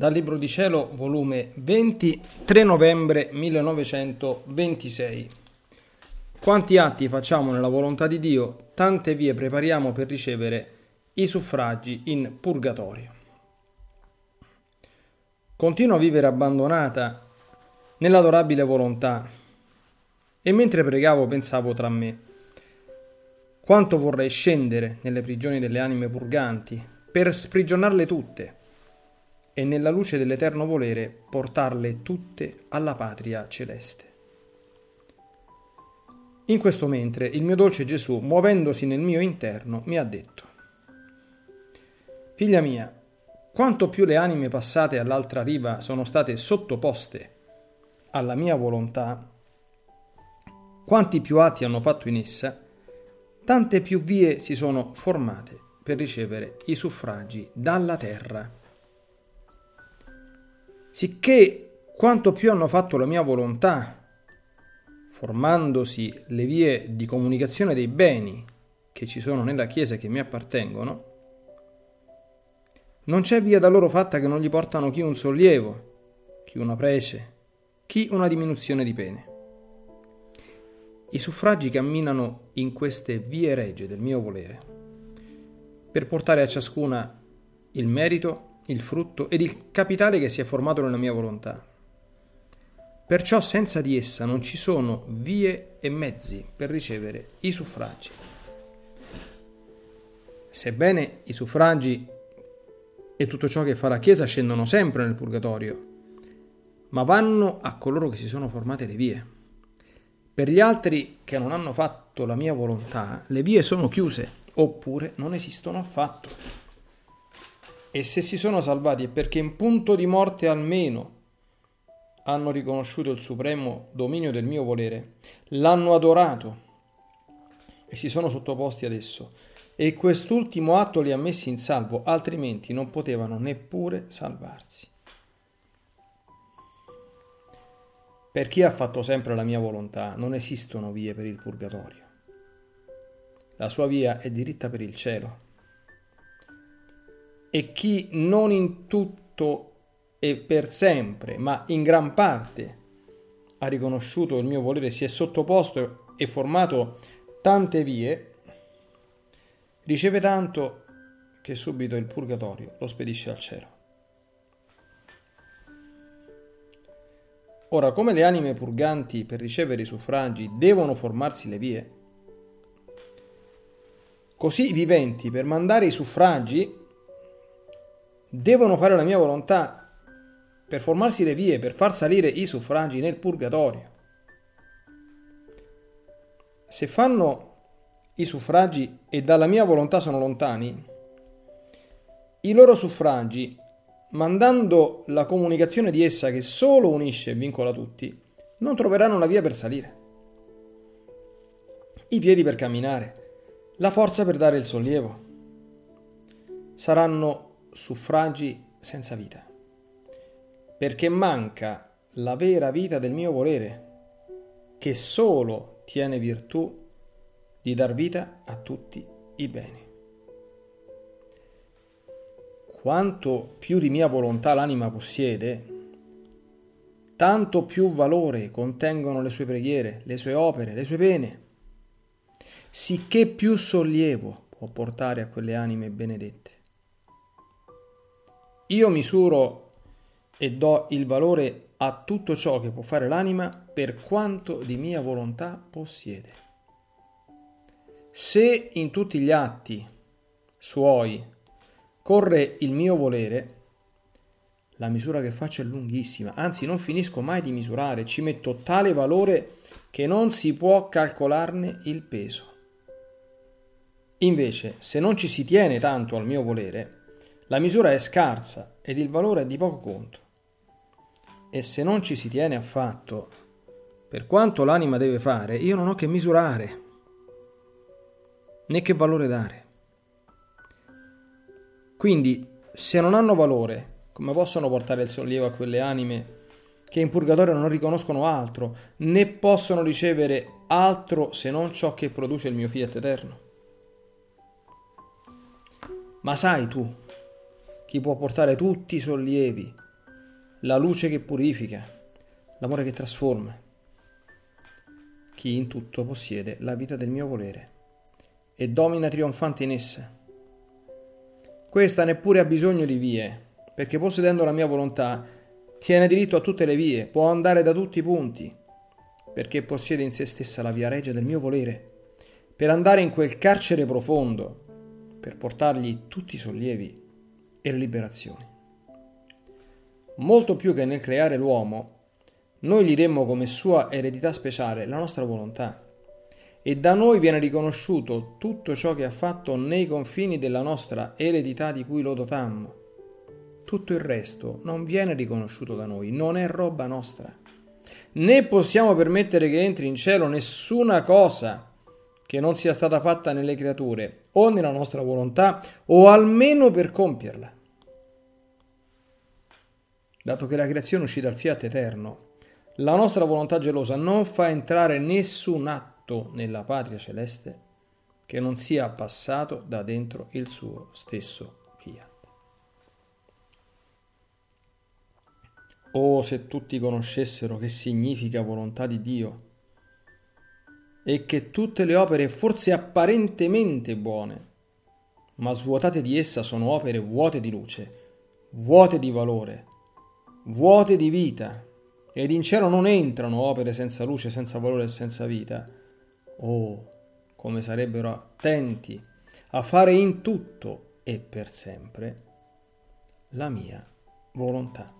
Dal Libro di Cielo, volume 20, 3 novembre 1926. Quanti atti facciamo nella volontà di Dio, tante vie prepariamo per ricevere i suffragi in purgatorio. Continuo a vivere abbandonata nell'adorabile volontà e mentre pregavo pensavo tra me quanto vorrei scendere nelle prigioni delle anime purganti per sprigionarle tutte e nella luce dell'eterno volere portarle tutte alla patria celeste. In questo mentre il mio dolce Gesù, muovendosi nel mio interno, mi ha detto, Figlia mia, quanto più le anime passate all'altra riva sono state sottoposte alla mia volontà, quanti più atti hanno fatto in essa, tante più vie si sono formate per ricevere i suffragi dalla terra sicché quanto più hanno fatto la mia volontà, formandosi le vie di comunicazione dei beni che ci sono nella Chiesa e che mi appartengono, non c'è via da loro fatta che non gli portano chi un sollievo, chi una prece, chi una diminuzione di pene. I suffragi camminano in queste vie regie del mio volere, per portare a ciascuna il merito il frutto ed il capitale che si è formato nella mia volontà. Perciò senza di essa non ci sono vie e mezzi per ricevere i suffragi. Sebbene i suffragi e tutto ciò che fa la Chiesa scendono sempre nel purgatorio, ma vanno a coloro che si sono formate le vie. Per gli altri che non hanno fatto la mia volontà, le vie sono chiuse oppure non esistono affatto e se si sono salvati è perché in punto di morte almeno hanno riconosciuto il supremo dominio del mio volere, l'hanno adorato e si sono sottoposti ad esso. E quest'ultimo atto li ha messi in salvo, altrimenti non potevano neppure salvarsi. Per chi ha fatto sempre la mia volontà, non esistono vie per il purgatorio. La sua via è diritta per il cielo e chi non in tutto e per sempre, ma in gran parte ha riconosciuto il mio volere, si è sottoposto e formato tante vie, riceve tanto che subito il purgatorio lo spedisce al cielo. Ora, come le anime purganti per ricevere i suffragi devono formarsi le vie, così i viventi per mandare i suffragi devono fare la mia volontà per formarsi le vie, per far salire i suffragi nel purgatorio. Se fanno i suffragi e dalla mia volontà sono lontani, i loro suffragi, mandando la comunicazione di essa che solo unisce e vincola tutti, non troveranno la via per salire, i piedi per camminare, la forza per dare il sollievo. Saranno suffragi senza vita, perché manca la vera vita del mio volere, che solo tiene virtù di dar vita a tutti i beni. Quanto più di mia volontà l'anima possiede, tanto più valore contengono le sue preghiere, le sue opere, le sue pene, sicché più sollievo può portare a quelle anime benedette. Io misuro e do il valore a tutto ciò che può fare l'anima per quanto di mia volontà possiede. Se in tutti gli atti suoi corre il mio volere, la misura che faccio è lunghissima, anzi non finisco mai di misurare, ci metto tale valore che non si può calcolarne il peso. Invece, se non ci si tiene tanto al mio volere, la misura è scarsa ed il valore è di poco conto. E se non ci si tiene affatto, per quanto l'anima deve fare, io non ho che misurare, né che valore dare. Quindi, se non hanno valore, come possono portare il sollievo a quelle anime che in purgatorio non riconoscono altro, né possono ricevere altro se non ciò che produce il mio fiat eterno? Ma sai tu, chi può portare tutti i sollievi la luce che purifica, l'amore che trasforma. Chi in tutto possiede la vita del mio volere e domina trionfante in essa. Questa neppure ha bisogno di vie, perché possedendo la mia volontà tiene diritto a tutte le vie, può andare da tutti i punti, perché possiede in se stessa la via regia del mio volere, per andare in quel carcere profondo, per portargli tutti i sollievi e le liberazioni. Molto più che nel creare l'uomo, noi gli demmo come sua eredità speciale la nostra volontà e da noi viene riconosciuto tutto ciò che ha fatto nei confini della nostra eredità di cui lo dotammo. Tutto il resto non viene riconosciuto da noi, non è roba nostra. Né possiamo permettere che entri in cielo nessuna cosa che non sia stata fatta nelle creature o nella nostra volontà o almeno per compierla. Dato che la creazione uscì dal fiat eterno, la nostra volontà gelosa non fa entrare nessun atto nella patria celeste che non sia passato da dentro il suo stesso fiat. Oh, se tutti conoscessero che significa volontà di Dio e che tutte le opere forse apparentemente buone, ma svuotate di essa sono opere vuote di luce, vuote di valore, vuote di vita ed in cielo non entrano opere senza luce, senza valore e senza vita. Oh, come sarebbero attenti a fare in tutto e per sempre la mia volontà.